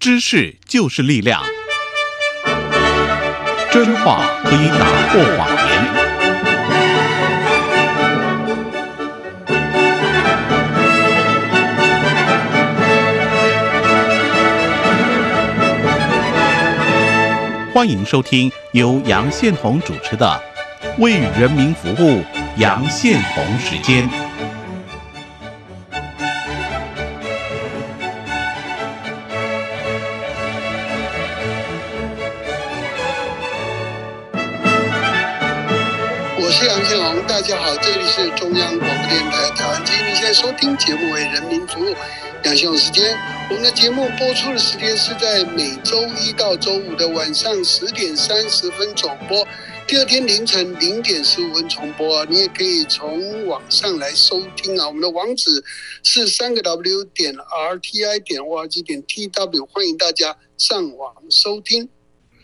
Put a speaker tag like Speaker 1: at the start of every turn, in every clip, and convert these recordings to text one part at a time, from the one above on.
Speaker 1: 知识就是力量，真话可以打破谎言。欢迎收听由杨宪宏主持的《为人民服务》杨宪宏时间。
Speaker 2: 为人民服务，杨宪宏时间。我们的节目播出的时间是在每周一到周五的晚上十点三十分总播，第二天凌晨零点十五分重播。你也可以从网上来收听啊，我们的网址是三个 W 点 R T I 点 O R G 点 T W，欢迎大家上网收听。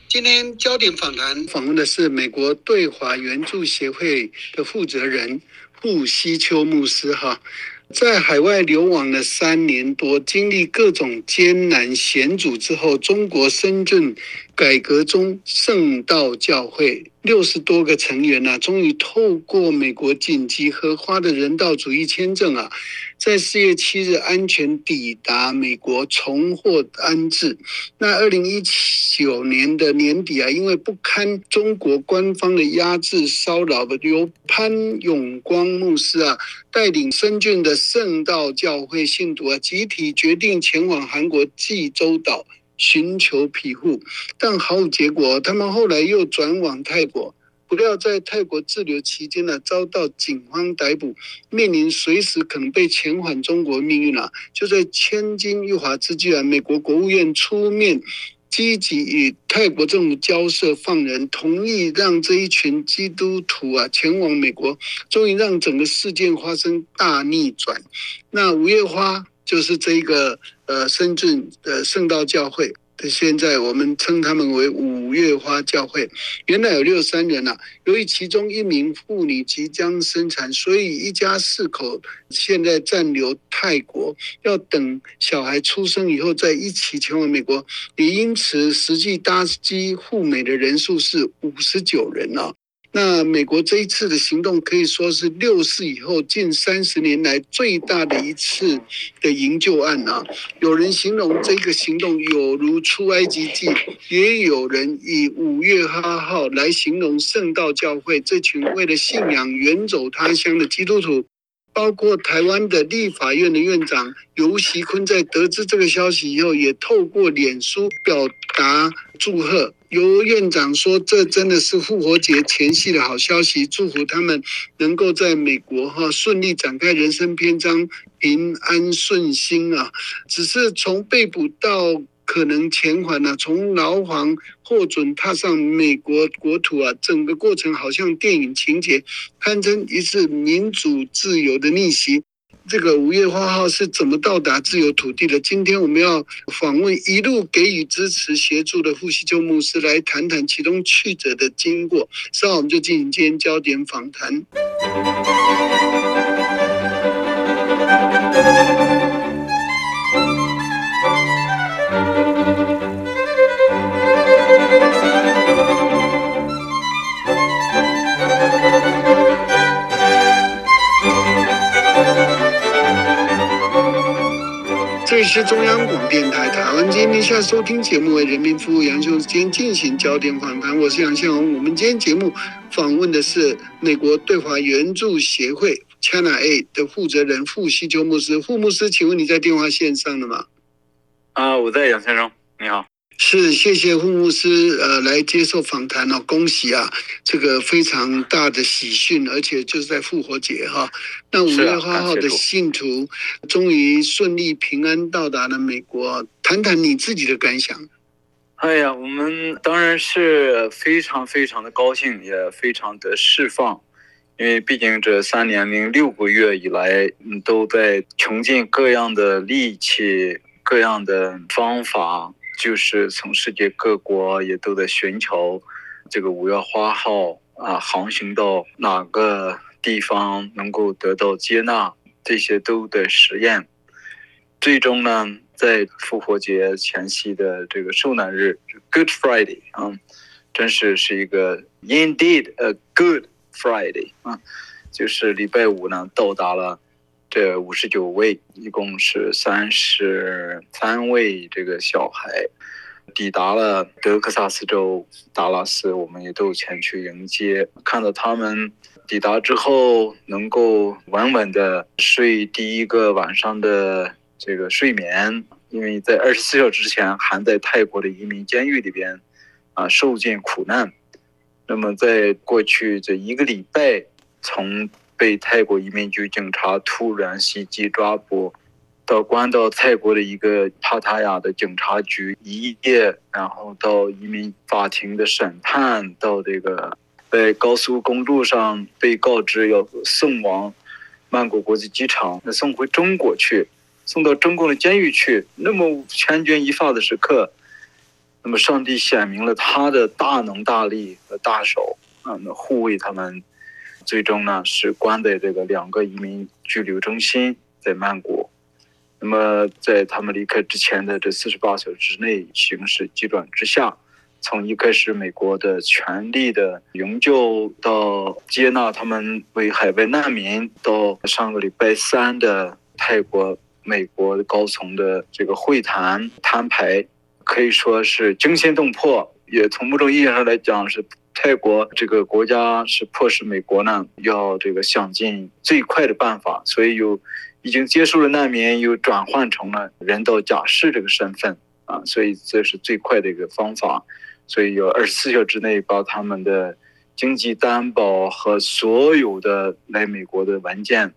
Speaker 2: 今天焦点访谈访问的是美国对华援助协会的负责人布希丘牧师哈，在海外流亡了三年多，经历各种艰难险阻之后，中国深圳改革中圣道教会六十多个成员呐、终于透过美国紧急核花的人道主义签证啊，在四月七日安全抵达美国，重获安置。那二零一九年的年底啊，因为不堪中国官方的压制骚扰，由潘永光牧师啊带领深圳的圣道教会信徒啊，集体决定前往韩国济州岛寻求庇护，但毫无结果。他们后来又转往泰国。不料在泰国滞留期间呢，遭到警方逮捕，面临随时可能被遣返中国命运啊！就在千金一发之际啊，美国国务院出面积极与泰国政府交涉放人，同意让这一群基督徒啊前往美国，终于让整个事件发生大逆转。那五月花就是这个呃深圳的圣道教会。现在我们称他们为五月花教会，原来有六十三人啊。由于其中一名妇女即将生产，所以一家四口现在暂留泰国，要等小孩出生以后再一起前往美国。也因此，实际搭机赴美的人数是五十九人啊。那美国这一次的行动可以说是六四以后近三十年来最大的一次的营救案啊！有人形容这个行动有如出埃及记，也有人以五月八号来形容圣道教会这群为了信仰远走他乡的基督徒。包括台湾的立法院的院长游锡坤，在得知这个消息以后，也透过脸书表达祝贺。尤院长说：“这真的是复活节前夕的好消息，祝福他们能够在美国哈顺利展开人生篇章，平安顺心啊！只是从被捕到……”可能遣返呢？从牢房获准踏上美国国土啊，整个过程好像电影情节，堪称一次民主自由的逆袭。这个五月花号是怎么到达自由土地的？今天我们要访问一路给予支持协助的富西鸠牧师，来谈谈其中曲折的经过。稍后我们就进行今天焦点访谈。是中央广电台台湾今天下收听节目为人民服务杨秀今天进行焦点访谈，我是杨宪宏。我们今天节目访问的是美国对华援助协会 China A 的负责人傅西秋牧师。傅牧师，请问你在电话线上了吗？
Speaker 3: 啊，我在杨先生，你好。
Speaker 2: 是，谢谢傅牧师，呃，来接受访谈哦，恭喜啊，这个非常大的喜讯，而且就是在复活节哈，那五月花号的信徒终于顺利平安到达了美国，谈谈你自己的感想。
Speaker 3: 哎呀，我们当然是非常非常的高兴，也非常的释放，因为毕竟这三年零六个月以来，嗯，都在穷尽各样的力气、各样的方法。就是从世界各国也都在寻求这个五月花号啊，航行到哪个地方能够得到接纳，这些都得实验。最终呢，在复活节前夕的这个受难日，Good Friday 啊，真是是一个 Indeed a Good Friday 啊，就是礼拜五呢，到达了这五十九位，一共是三十三位这个小孩，抵达了德克萨斯州达拉斯，我们也都前去迎接，看到他们。抵达之后，能够稳稳的睡第一个晚上的这个睡眠，因为在二十四小时之前还在泰国的移民监狱里边，啊，受尽苦难。那么在过去这一个礼拜，从被泰国移民局警察突然袭击抓捕，到关到泰国的一个帕塔亚的警察局一夜，然后到移民法庭的审判，到这个。在高速公路上被告知要送往曼谷国际机场，那送回中国去，送到中共的监狱去。那么千钧一发的时刻，那么上帝显明了他的大能大力和大手啊，那护卫他们。最终呢，是关在这个两个移民拘留中心在曼谷。那么在他们离开之前的这四十八小时之内，形势急转直下。从一开始，美国的全力的营救，到接纳他们为海外难民，到上个礼拜三的泰国、美国高层的这个会谈摊牌，可以说是惊心动魄。也从某种意义上来讲，是泰国这个国家是迫使美国呢要这个想尽最快的办法，所以有已经接受了难民，又转换成了人道假释这个身份啊，所以这是最快的一个方法。所以有二十四小时之内把他们的经济担保和所有的来美国的文件，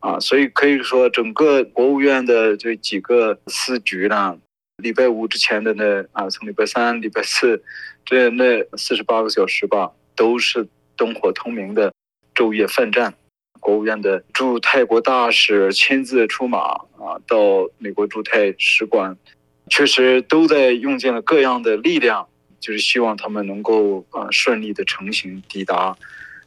Speaker 3: 啊，所以可以说整个国务院的这几个司局呢，礼拜五之前的那啊，从礼拜三、礼拜四这那四十八个小时吧，都是灯火通明的昼夜奋战。国务院的驻泰国大使亲自出马啊，到美国驻泰使馆，确实都在用尽了各样的力量。就是希望他们能够啊顺利的成行抵达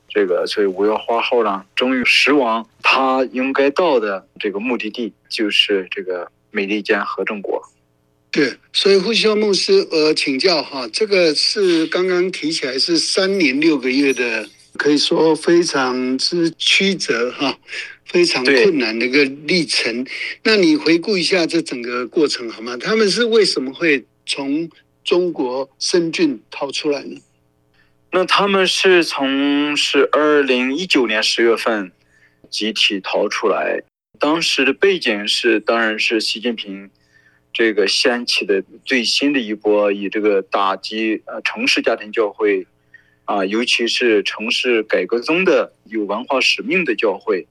Speaker 3: 这个，所以五月花号呢，终于驶往他应该到的这个目的地，就是这个美利坚合众国。
Speaker 2: 对，所以呼吸牧师，呃，请教哈，这个是刚刚提起来是三年六个月的，可以说非常之曲折哈，非常困难的一个历程。那你回顾一下这整个过程好吗？他们是为什么会从？中国深圳逃出来呢？
Speaker 3: 那他们是从是二零一九年十月份集体逃出来。当时的背景是，当然是习近平这个掀起的最新的一波，以这个打击呃城市家庭教会啊，尤其是城市改革中的有文化使命的教会。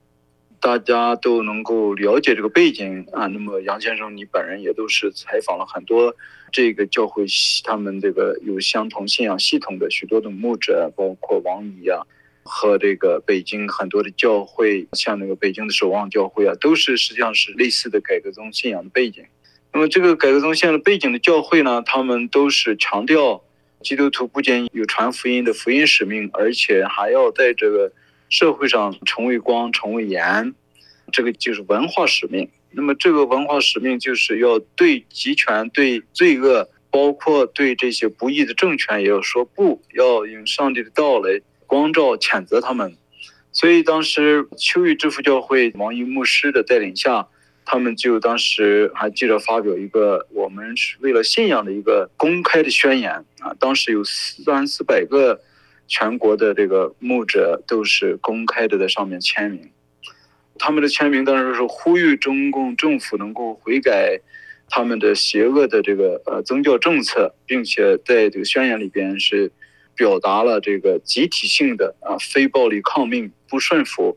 Speaker 3: 大家都能够了解这个背景啊。那么杨先生，你本人也都是采访了很多这个教会，他们这个有相同信仰系统的许多的牧者，包括王仪啊，和这个北京很多的教会，像那个北京的守望教会啊，都是实际上是类似的改革宗信仰的背景。那么这个改革宗现在背景的教会呢，他们都是强调基督徒不仅有传福音的福音使命，而且还要在这个。社会上成为光，成为盐，这个就是文化使命。那么这个文化使命就是要对集权、对罪恶，包括对这些不义的政权，也要说不，要用上帝的道来光照、谴责他们。所以当时秋雨之父教会王一牧师的带领下，他们就当时还记得发表一个我们是为了信仰的一个公开的宣言啊，当时有三四百个。全国的这个牧者都是公开的在上面签名，他们的签名当然是呼吁中共政府能够悔改他们的邪恶的这个呃宗教政策，并且在这个宣言里边是表达了这个集体性的啊非暴力抗命、不顺服、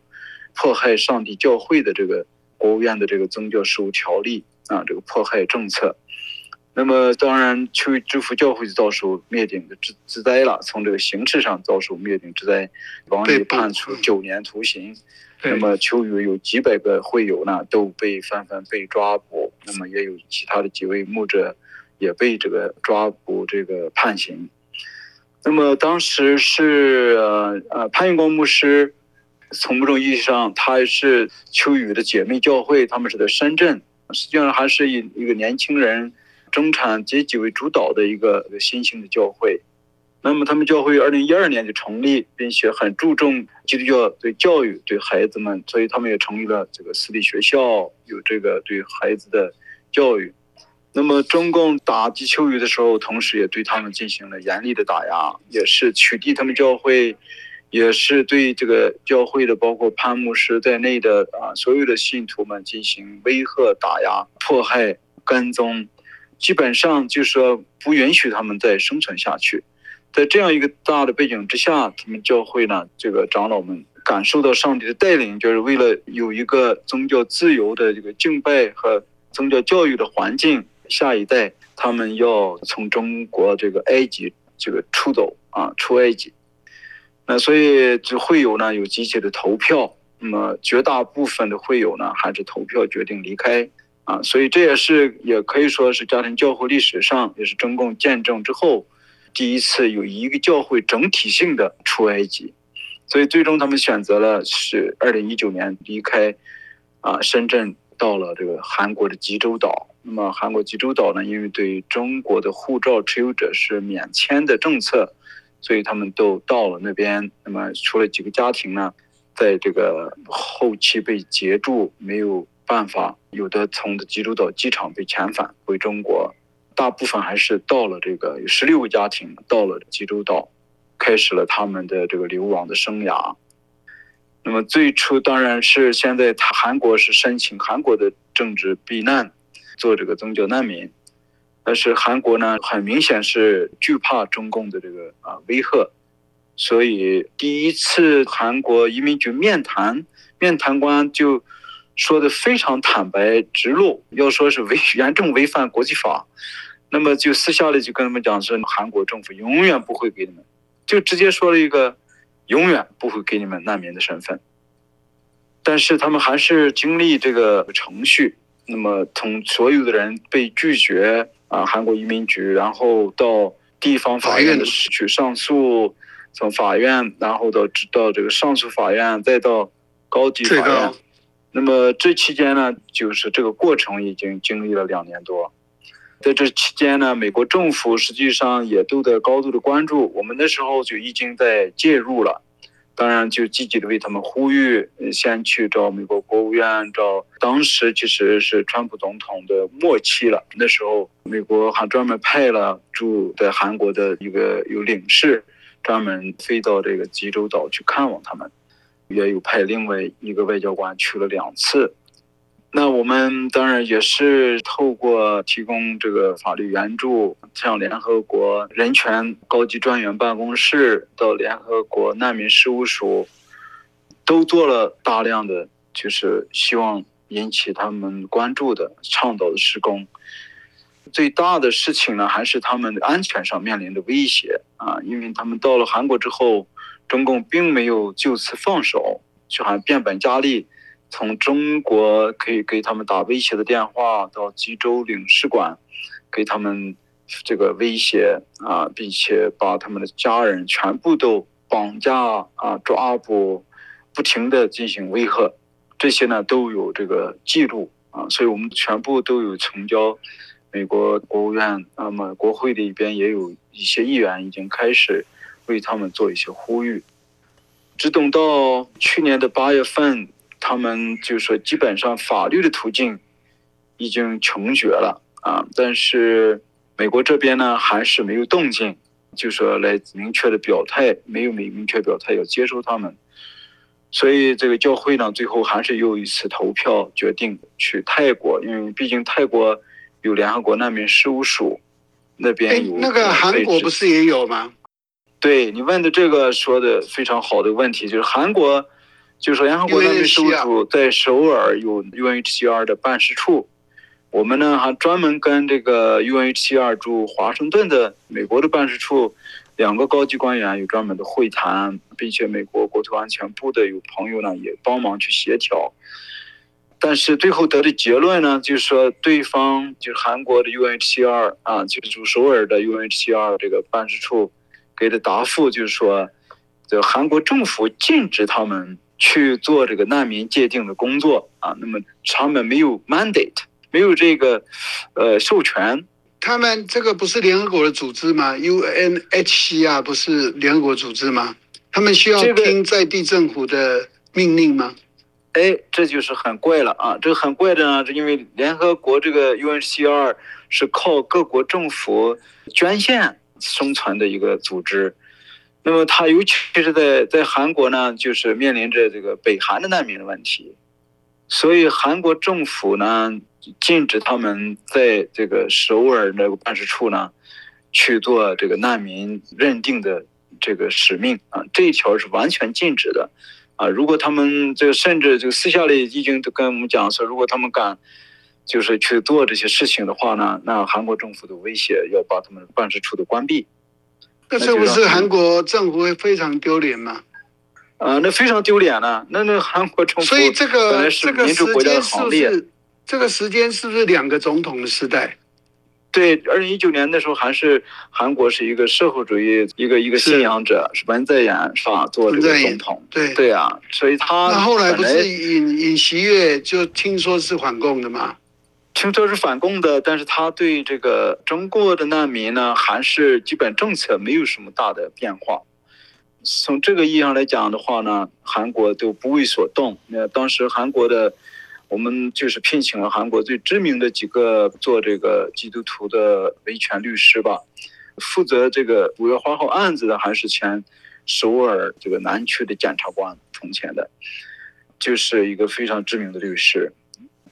Speaker 3: 迫害上帝教会的这个国务院的这个宗教事务条例啊这个迫害政策。那么当然，秋雨之父教会遭受灭顶的之之灾了。从这个形式上遭受灭顶之灾，王毅判处九年徒刑。那么秋雨有几百个会友呢，都被纷纷被抓捕。那么也有其他的几位牧者也被这个抓捕，这个判刑。那么当时是呃呃潘云光牧师，从某种意义上他是秋雨的姐妹教会，他们是在深圳实际上还是以一个年轻人、中产阶级为主导的一个新兴的教会。那么他们教会二零一二年就成立，并且很注重基督教对教育对孩子们，所以他们也成立了这个私立学校，有这个对孩子的教育。那么中共打击秋雨的时候，同时也对他们进行了严厉的打压，也是取缔他们教会，也是对这个教会的包括潘牧师在内的啊所有的信徒们进行威吓、打压、迫害、跟踪，基本上就是说不允许他们再生存下去。在这样一个大的背景之下，他们教会呢，这个长老们感受到上帝的带领，就是为了有一个宗教自由的这个敬拜和宗教教育的环境，下一代他们要从中国这个埃及这个出走啊，出埃及。那所以这会友呢有集体的投票，那么绝大部分的会友呢还是投票决定离开啊，所以这也是也可以说是家庭教会历史上也是中共建政之后。第一次有一个教会整体性的出埃及，所以最终他们选择了是二零一九年离开，啊，深圳到了这个韩国的济州岛。那么韩国济州岛呢，因为对中国的护照持有者是免签的政策，所以他们都到了那边。那么除了几个家庭呢，在这个后期被截住，没有办法，有的从济州岛机场被遣返回中国。大部分还是到了这个有十六个家庭到了济州岛，开始了他们的这个流亡的生涯。那么最初当然是现在他韩国是申请韩国的政治避难，做这个宗教难民，但是韩国呢很明显是惧怕中共的这个啊威吓，所以第一次韩国移民局面谈，面谈官就。说的非常坦白直露，要说是违严重违反国际法，那么就私下里就跟他们讲说，韩国政府永远不会给你们，就直接说了一个，永远不会给你们难民的身份。但是他们还是经历这个程序，那么从所有的人被拒绝啊，韩国移民局，然后到地方法院去上诉，从法院，然后到到这个上诉法院，再到高级法院。那么这期间呢，就是这个过程已经经历了两年多，在这期间呢，美国政府实际上也都在高度的关注，我们那时候就已经在介入了，当然就积极的为他们呼吁，先去找美国国务院，找当时其实是川普总统的末期了，那时候美国还专门派了驻在韩国的一个有领事，专门飞到这个济州岛去看望他们。也有派另外一个外交官去了两次，那我们当然也是透过提供这个法律援助，像联合国人权高级专员办公室到联合国难民事务署，都做了大量的就是希望引起他们关注的倡导的施工。最大的事情呢，还是他们的安全上面临的威胁啊，因为他们到了韩国之后。中共并没有就此放手，就还变本加厉，从中国可以给他们打威胁的电话，到济州领事馆，给他们这个威胁啊，并且把他们的家人全部都绑架啊、抓捕，不停的进行威吓，这些呢都有这个记录啊，所以我们全部都有呈交美国国务院，那么国会里边也有一些议员已经开始。为他们做一些呼吁，只等到去年的八月份，他们就说基本上法律的途径已经穷绝了啊，但是美国这边呢还是没有动静，就说来明确的表态，没有明明确表态要接收他们，所以这个教会呢最后还是又一次投票决定去泰国，因为毕竟泰国有联合国难民事务署，那边有
Speaker 2: 那个韩国不是也有吗？
Speaker 3: 对你问的这个说的非常好的问题，就是韩国，就是联合国难民事务处在首尔有 UNHCR 的办事处，我们呢还专门跟这个 UNHCR 驻华盛顿的美国的办事处两个高级官员有专门的会谈，并且美国国土安全部的有朋友呢也帮忙去协调，但是最后得的结论呢，就是说对方就是韩国的 UNHCR 啊，就是驻首尔的 UNHCR 这个办事处。给的答复就是说，就韩国政府禁止他们去做这个难民界定的工作啊。那么他们没有 mandate，没有这个呃授权。
Speaker 2: 他们这个不是联合国的组织吗？UNHCR 不是联合国组织吗？他们需要听在地政府的命令吗？
Speaker 3: 哎，这就是很怪了啊！这个很怪的呢，是因为联合国这个 UNHCR 是靠各国政府捐献生存的一个组织。那么他尤其是在在韩国呢，就是面临着这个北韩的难民的问题，所以韩国政府呢禁止他们在这个首尔那个办事处呢去做这个难民认定的这个使命啊，这一条是完全禁止的。啊，如果他们这个甚至就私下里已经都跟我们讲说，如果他们敢就是去做这些事情的话呢，那韩国政府的威胁要把他们办事处的关闭。
Speaker 2: 那这不是韩国政府会非常丢脸吗？
Speaker 3: 啊，那非常丢脸了。那那韩国政府
Speaker 2: 所以这个这个时间是不。是这个时间是不是两个总统的时代？
Speaker 3: 对，二零一九年那时候还是韩国是一个社会主义一个一个信仰者，是文在寅是吧？做这个总统。
Speaker 2: 对
Speaker 3: 对啊，所以他
Speaker 2: 那后来不是尹尹锡悦就听说是反共的吗？
Speaker 3: 听说是反共的，但是他对这个中国的难民呢，还是基本政策没有什么大的变化。从这个意义上来讲的话呢，韩国都不为所动。那当时韩国的，我们就是聘请了韩国最知名的几个做这个基督徒的维权律师吧，负责这个五月花号案子的还是前首尔这个南区的检察官从前的，就是一个非常知名的律师。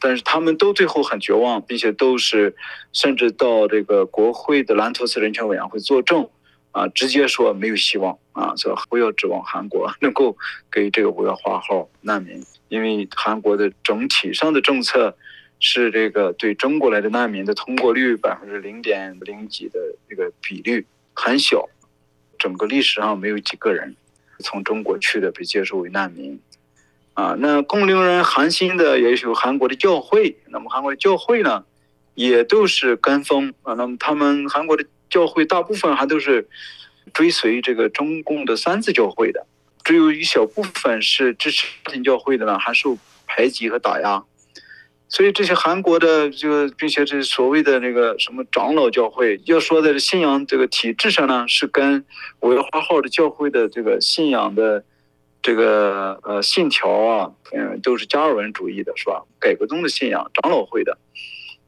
Speaker 3: 但是他们都最后很绝望，并且都是甚至到这个国会的兰托斯人权委员会作证，啊，直接说没有希望啊，说不要指望韩国能够给这个五月花号难民，因为韩国的整体上的政策是这个对中国来的难民的通过率百分之零点零几的这个比率很小，整个历史上没有几个人从中国去的被接受为难民。啊，那更令人寒心的也有韩国的教会。那么韩国的教会呢，也都是跟风啊。那么他们韩国的教会大部分还都是追随这个中共的三自教会的，只有一小部分是支持家庭教会的呢，还受排挤和打压。所以这些韩国的这个，并且这所谓的那个什么长老教会，要说的信仰这个体制上呢，是跟五月花号的教会的这个信仰的。这个呃信条啊，嗯，都是加尔文主义的，是吧？改革宗的信仰，长老会的，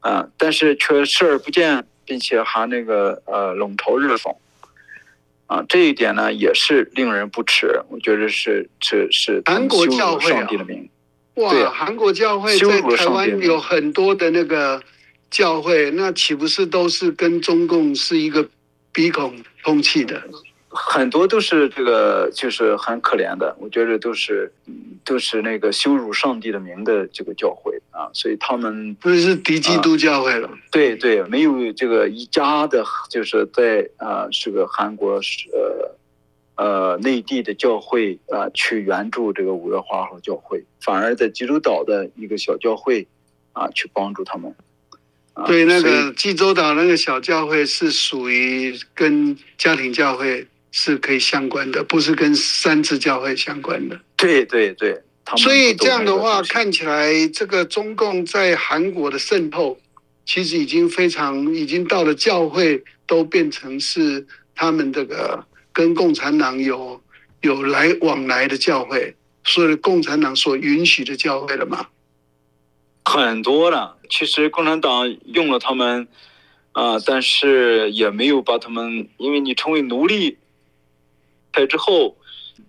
Speaker 3: 啊，但是却视而不见，并且还那个呃冷嘲热讽，啊，这一点呢也是令人不齿。我觉得是是是
Speaker 2: 韩国教会啊
Speaker 3: 上帝的名，对
Speaker 2: 哇，
Speaker 3: 啊
Speaker 2: 韩国教会在台湾有很多的那个教会，那岂不是都是跟中共是一个鼻孔通气的？
Speaker 3: 很多都是这个就是很可怜的，我觉得都是嗯都是那个羞辱上帝的名的这个教会啊，所以他们
Speaker 2: 不是敌基督教会了。
Speaker 3: 对对，没有这个一家的，就是在啊，这个韩国是呃呃内地的教会啊、去援助这个五月花号教会，反而在济州岛的一个小教会啊去帮助他们。啊
Speaker 2: 对，那个济州岛那个小教会是属于跟家庭教会是可以相关的，不是跟三次教会相关的。
Speaker 3: 对对对，
Speaker 2: 所以这样的话，看起来这个中共在韩国的渗透，其实已经非常，已经到了教会都变成是他们这个跟共产党有有来往来的教会，所以共产党所允许的教会了嘛。
Speaker 3: 很多了。其实共产党用了他们啊、但是也没有把他们，因为你成为奴隶，在之后，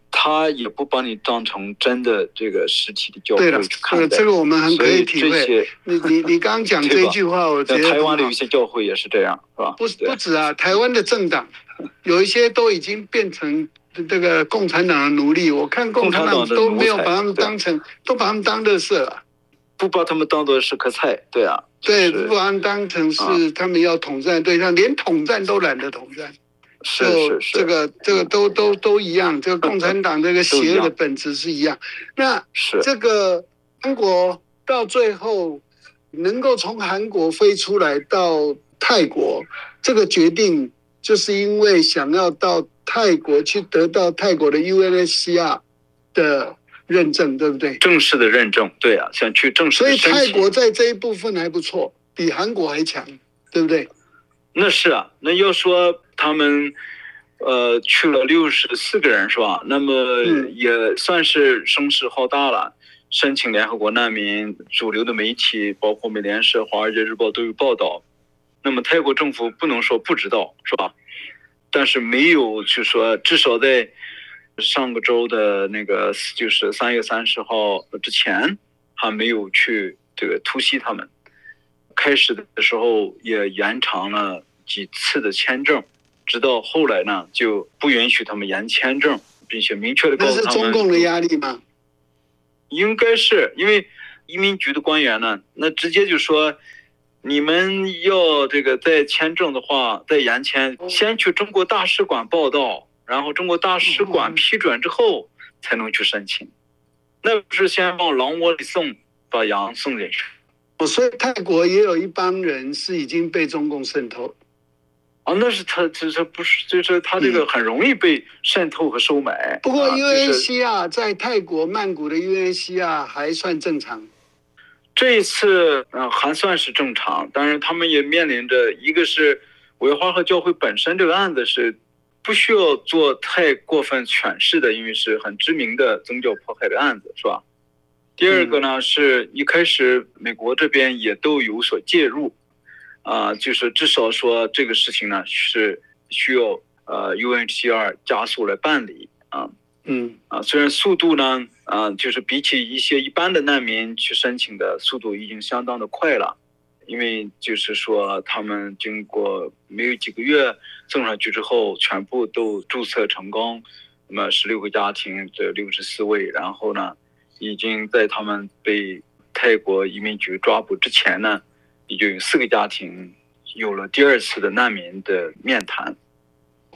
Speaker 3: 他也不把你当成真的这个实体的教会
Speaker 2: 对了，
Speaker 3: 去看待。
Speaker 2: 这个这个我们很可
Speaker 3: 以
Speaker 2: 体会。你你你刚刚讲 这一句话，我觉
Speaker 3: 在
Speaker 2: 得
Speaker 3: 台湾的有些教会也是这样，是吧？
Speaker 2: 不不止啊，台湾的政党有一些都已经变成这个共产党的奴隶。我看共产党都没有把他们当成，都把他们当乐色了。
Speaker 3: 不把他们当做是颗菜，对啊，
Speaker 2: 对，
Speaker 3: 是
Speaker 2: 不把他们当成是
Speaker 3: 啊
Speaker 2: 他们要统战对象，连统战都懒得统战。
Speaker 3: 是
Speaker 2: 是
Speaker 3: 是，
Speaker 2: 这个这个都都都一样，这个共产党这个邪恶的本质是一样。那
Speaker 3: 是
Speaker 2: 这个韩国到最后能够从韩国飞出来到泰国，这个决定就是因为想要到泰国去得到泰国的 UNHCR 的认证，对不对？
Speaker 3: 正式的认证，对啊，想去正式
Speaker 2: 所以。泰国在这一部分还不错，比韩国还强，对不对？
Speaker 3: 那是啊，那要说他们，呃，去了六十四个人是吧？那么
Speaker 2: 嗯
Speaker 3: 也算是声势浩大了。申请联合国难民，主流的媒体包括美联社、华尔街日报都有报道。那么泰国政府不能说不知道是吧？但是没有就说至少在上个周的那个就是三月三十号之前，还没有去这个突袭他们。开始的时候也延长了几次的签证，直到后来呢就不允许他们延签证，并且明确的告
Speaker 2: 那是
Speaker 3: 诉他们，
Speaker 2: 中共的压力吗？
Speaker 3: 应该是因为移民局的官员呢，那直接就说，你们要这个再签证的话，再延签，先去中国大使馆报到，然后中国大使馆
Speaker 2: 嗯
Speaker 3: 批准之后才能去申请，那不是先往狼窝里送，把羊送进去。
Speaker 2: 哦，所以泰国也有一帮人是已经被中共渗透。
Speaker 3: 啊，那是他，这这不是，就是他这个很容易被渗透和收买。
Speaker 2: 嗯不过
Speaker 3: 啊就是
Speaker 2: UNHCR 在泰国曼谷的 UNHCR 还算正常。
Speaker 3: 这一次，嗯、还算是正常。但是，他们也面临着一个是五月花和教会本身这个案子是不需要做太过分诠释的，因为是很知名的宗教迫害的案子，是吧？第二个呢，是一开始美国这边也都有所介入，啊、就是至少说这个事情呢是需要呃 UNHCR 加速来办理啊。
Speaker 2: 嗯
Speaker 3: 啊，虽然速度呢，啊，就是比起一些一般的难民去申请的速度已经相当的快了，因为就是说他们经过没有几个月送上去之后，全部都注册成功，那么十六个家庭这六十四位，然后呢，已经在他们被泰国移民局抓捕之前呢，已经有四个家庭有了第二次的难民的面谈，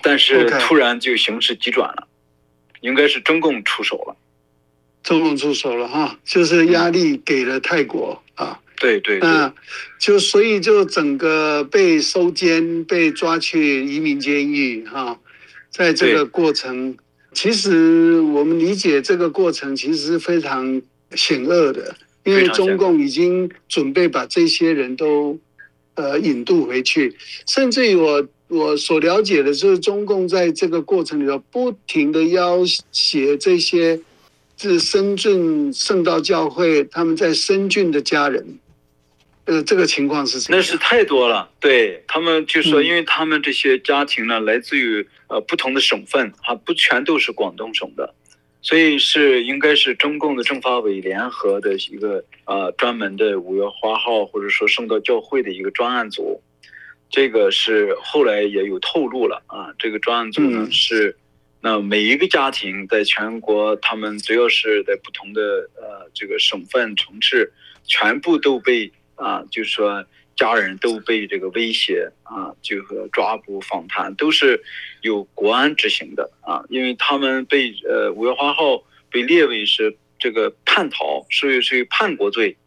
Speaker 3: 但是突然就形势急转了。应该是中共出手了。
Speaker 2: 中共出手了哈，就是压力给了泰国啊。
Speaker 3: 对对对，
Speaker 2: 那就所以就整个被收监、被抓去移民监狱哈，在这个过程，其实我们理解这个过程其实是非常险恶的，因为中共已经准备把这些人都呃引渡回去，甚至于我我所了解的就是中共在这个过程里头不停的要挟这些。是深圳圣道教会他们在深圳的家人，呃，这个情况是？
Speaker 3: 那是太多了。对他们就说，
Speaker 2: 嗯
Speaker 3: 因为他们这些家庭呢，来自于呃不同的省份，啊不全都是广东省的，所以是应该是中共的政法委联合的一个呃专门的五月花号或者说圣道教会的一个专案组。这个是后来也有透露了啊，这个专案组呢、
Speaker 2: 嗯
Speaker 3: 是。那每一个家庭在全国，他们只要是在不同的呃这个省份城市，全部都被啊，就是说家人都被这个威胁啊，就和抓捕、访谈都是有国安执行的啊，因为他们被呃五月花号被列为是这个叛逃，属于属于叛国罪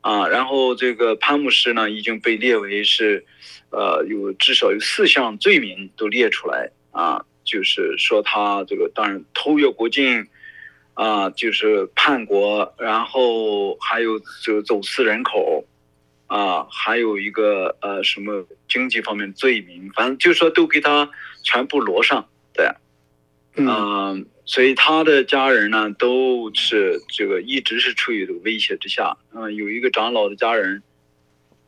Speaker 3: 啊，然后这个潘牧师呢已经被列为是呃有至少有四项罪名都列出来啊。就是说他这个当然偷越国境，啊，就是叛国，然后还有就走私人口，啊，还有一个呃什么经济方面罪名，反正就是说都给他全部罗上，对，
Speaker 2: 嗯
Speaker 3: 嗯，所以他的家人呢都是这个一直是处于这个威胁之下，嗯，有一个长老的家人，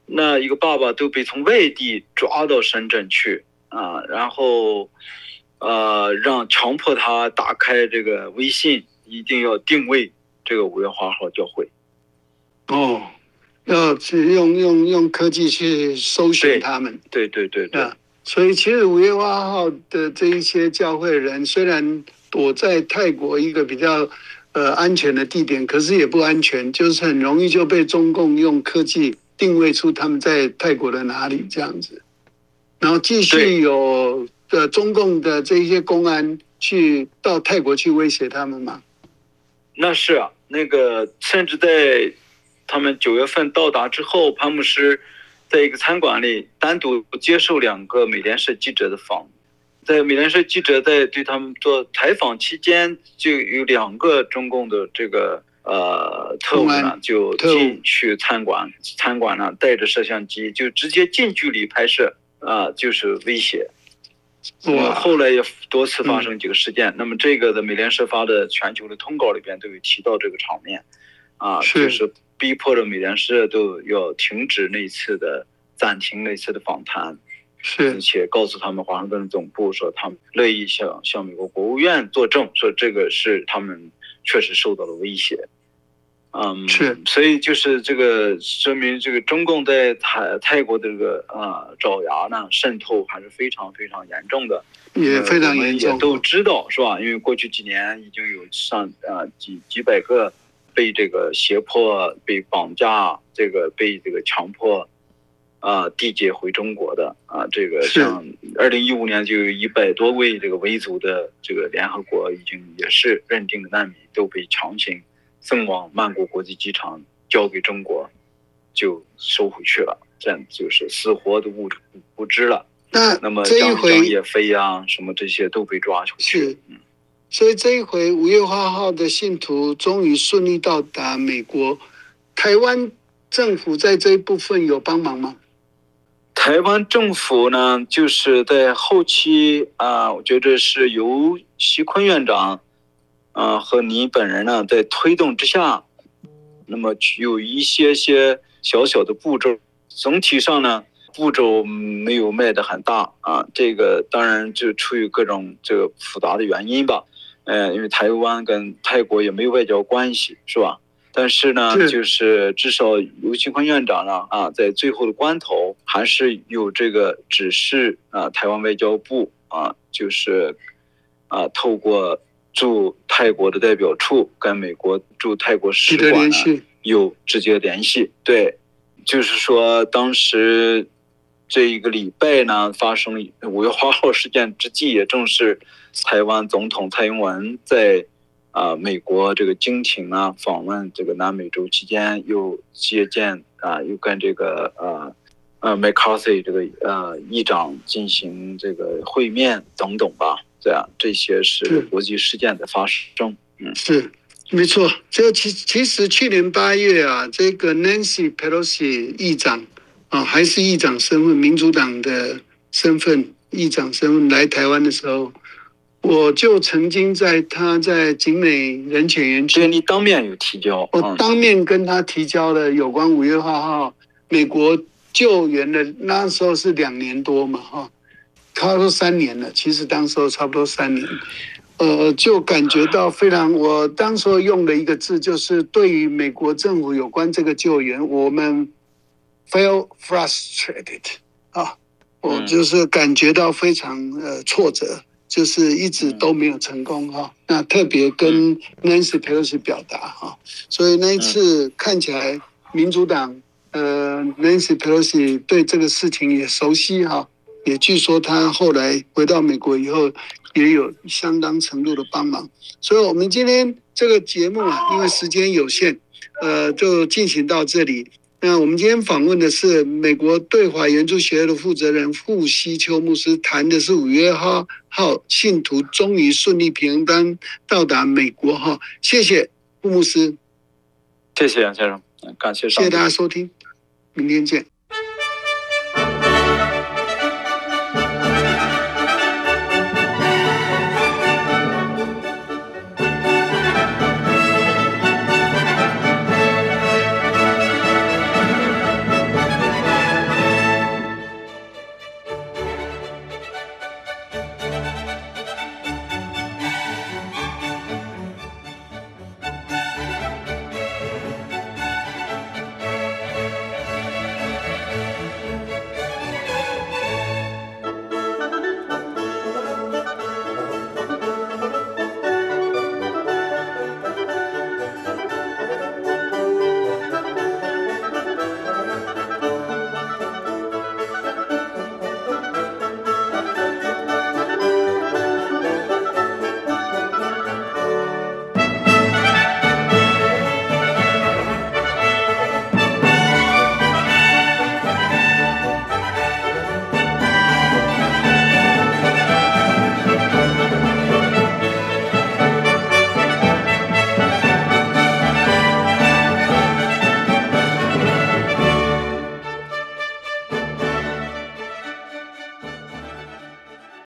Speaker 3: 那一个爸爸都被从外地抓到深圳去啊，然后。呃，让强迫他打开这个微信，一定要定位这个五月花号教会。
Speaker 2: 哦，要去用用用科技去搜寻他们
Speaker 3: 对对对对，
Speaker 2: 啊。所以其实五月八号的这一些教会人，虽然躲在泰国一个比较呃安全的地点，可是也不安全，就是很容易就被中共用科技定位出他们在泰国的哪里这样子，然后继续有呃中共的这一些公安去到泰国去威胁他们嘛。
Speaker 3: 那是啊，那个甚至在他们九月份到达之后，潘牧师在一个餐馆里单独接受两个美联社记者的访在美联社记者在对他们做采访期间，就有两个中共的这个呃特务呢，就进去餐馆，餐馆呢带着摄像机，就直接近距离拍摄啊，就是威胁。
Speaker 2: 我！
Speaker 3: 后来也多次发生几个事件。那么这个的美联社发的全球的通稿里边都有提到这个场面，啊，就是逼迫着美联社都要停止那次的暂停那次的访谈，
Speaker 2: 是，
Speaker 3: 并且告诉他们华盛顿总部说他们乐意向向美国国务院作证，说这个是他们确实受到了威胁。嗯，
Speaker 2: 是，
Speaker 3: 所以就是这个说明，这个中共在泰泰国的这个啊爪牙呢渗透还是非常非常严重的，
Speaker 2: 也非常严重。
Speaker 3: 也都知道是吧？因为过去几年已经有上啊几几百个被这个胁迫、被绑架、这个被这个强迫啊缔结回中国的啊，这个像二零一五年就有一百多位这个维族的这个联合国已经也是认定的难民都被强行。送往曼谷国际机场，交给中国，就收回去了。这样就是死活都不不知了。
Speaker 2: 那
Speaker 3: 那么
Speaker 2: 这一回
Speaker 3: 也飞呀，什么这些都被抓出去。
Speaker 2: 是，所以这一回五月花号的信徒终于顺利到达美国。台湾政府在这一部分有帮忙吗？
Speaker 3: 台湾政府呢，就是在后期啊，我觉得是由徐坤院长。啊，和你本人呢，在推动之下，那么有一些些小小的步骤，总体上呢，步骤没有迈得很大啊。这个当然就出于各种这个复杂的原因吧。呃，因为台湾跟泰国也没有外交关系，是吧？但是呢，就是至少刘庆坤院长呢，啊，在最后的关头，还是有这个指示啊，台湾外交部啊，就是啊，透过。驻泰国的代表处跟美国驻泰国使馆呢有直接联系，对，就是说当时这一个礼拜呢发生五月花号事件之际，也正是台湾总统蔡英文在啊美国这个经停啊访问这个南美洲期间，又接见啊又跟这个呃呃 McCarthy 这个呃议长进行这个会面等等吧。这样，这些是国际事件的发生。嗯，
Speaker 2: 是没错。这其其实去年八月啊，这个 Nancy Pelosi 议长啊，还是议长身份，民主党的身份，议长身份来台湾的时候，我就曾经在他在景美人权园区，
Speaker 3: 你当面有提交，
Speaker 2: 我当面跟他提交了有关五月八号美国救援的，那时候是两年多嘛，哈。差不多三年了，其实当时候差不多三年，呃，就感觉到非常。我当时候用的一个字就是对于美国政府有关这个救援，我们 feel frustrated 啊，我就是感觉到非常呃挫折，就是一直都没有成功哈。那特别跟 Nancy Pelosi 表达哈，所以那一次看起来民主党呃 Nancy Pelosi 对这个事情也熟悉哈。也据说他后来回到美国以后，也有相当程度的帮忙。所以，我们今天这个节目啊，因为时间有限，呃，就进行到这里。那我们今天访问的是美国对华援助协会的负责人傅西秋牧师，谈的是五月号号信徒终于顺利平安到达美国哈。谢谢傅牧师，
Speaker 3: 谢谢杨先生，感谢，
Speaker 2: 谢谢大家收听，明天见。